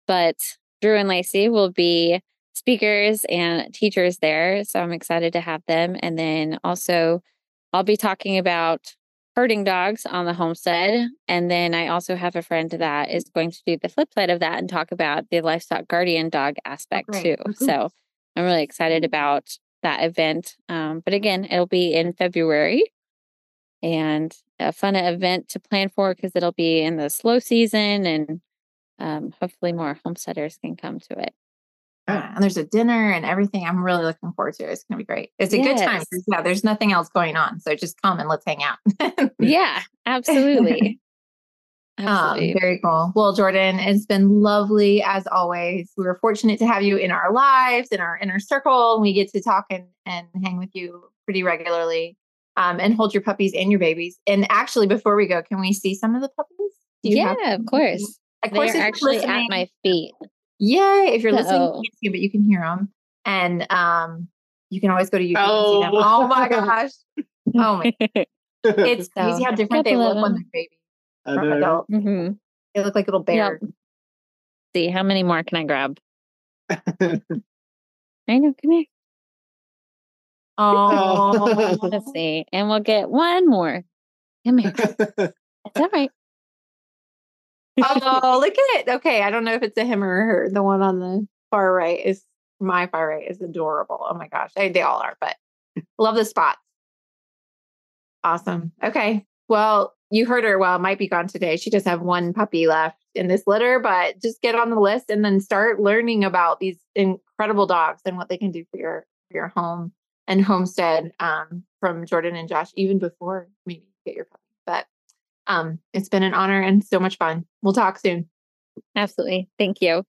But Drew and Lacy will be speakers and teachers there. So I'm excited to have them. And then also, I'll be talking about herding dogs on the homestead. And then I also have a friend that is going to do the flip side of that and talk about the livestock guardian dog aspect oh, too. So I'm really excited about that event. Um, but again, it'll be in February and a fun event to plan for because it'll be in the slow season and um, hopefully more homesteaders can come to it. Yeah, and there's a dinner and everything. I'm really looking forward to it. It's going to be great. It's a yes. good time. Yeah, there's nothing else going on. So just come and let's hang out. yeah, absolutely. Um, absolutely. Um, very cool. Well, Jordyn, it's been lovely as always. We were fortunate to have you in our lives, in our inner circle, we get to talk and, and hang with you pretty regularly um, and hold your puppies and your babies. And actually, before we go, can we see some of the puppies? yeah, of course. Of course, they're actually at my feet. Yay! If you're listening, you can't see, but you can hear them, and um, you can always go to YouTube oh. and see them. Oh, oh my gosh! Oh my! It's so, crazy how different they look when they're babies from adult. Mm-hmm. They look like little bears. Yep. See how many more can I grab? I know. Come here. Oh, let's see, and we'll get one more. Come here. It's all right oh, look at it. Okay, I don't know if it's a him or her. The one on the far right is my far right is adorable. Oh my gosh, I, they all are, but love the spots. Awesome. Okay. Well, you heard her. Well, might be gone today. She just have one puppy left in this litter, but just get on the list and then start learning about these incredible dogs and what they can do for your for your home and homestead um, from Jordyn and Josh, even before maybe get your puppy. But um, it's been an honor and so much fun. We'll talk soon. Absolutely. Thank you.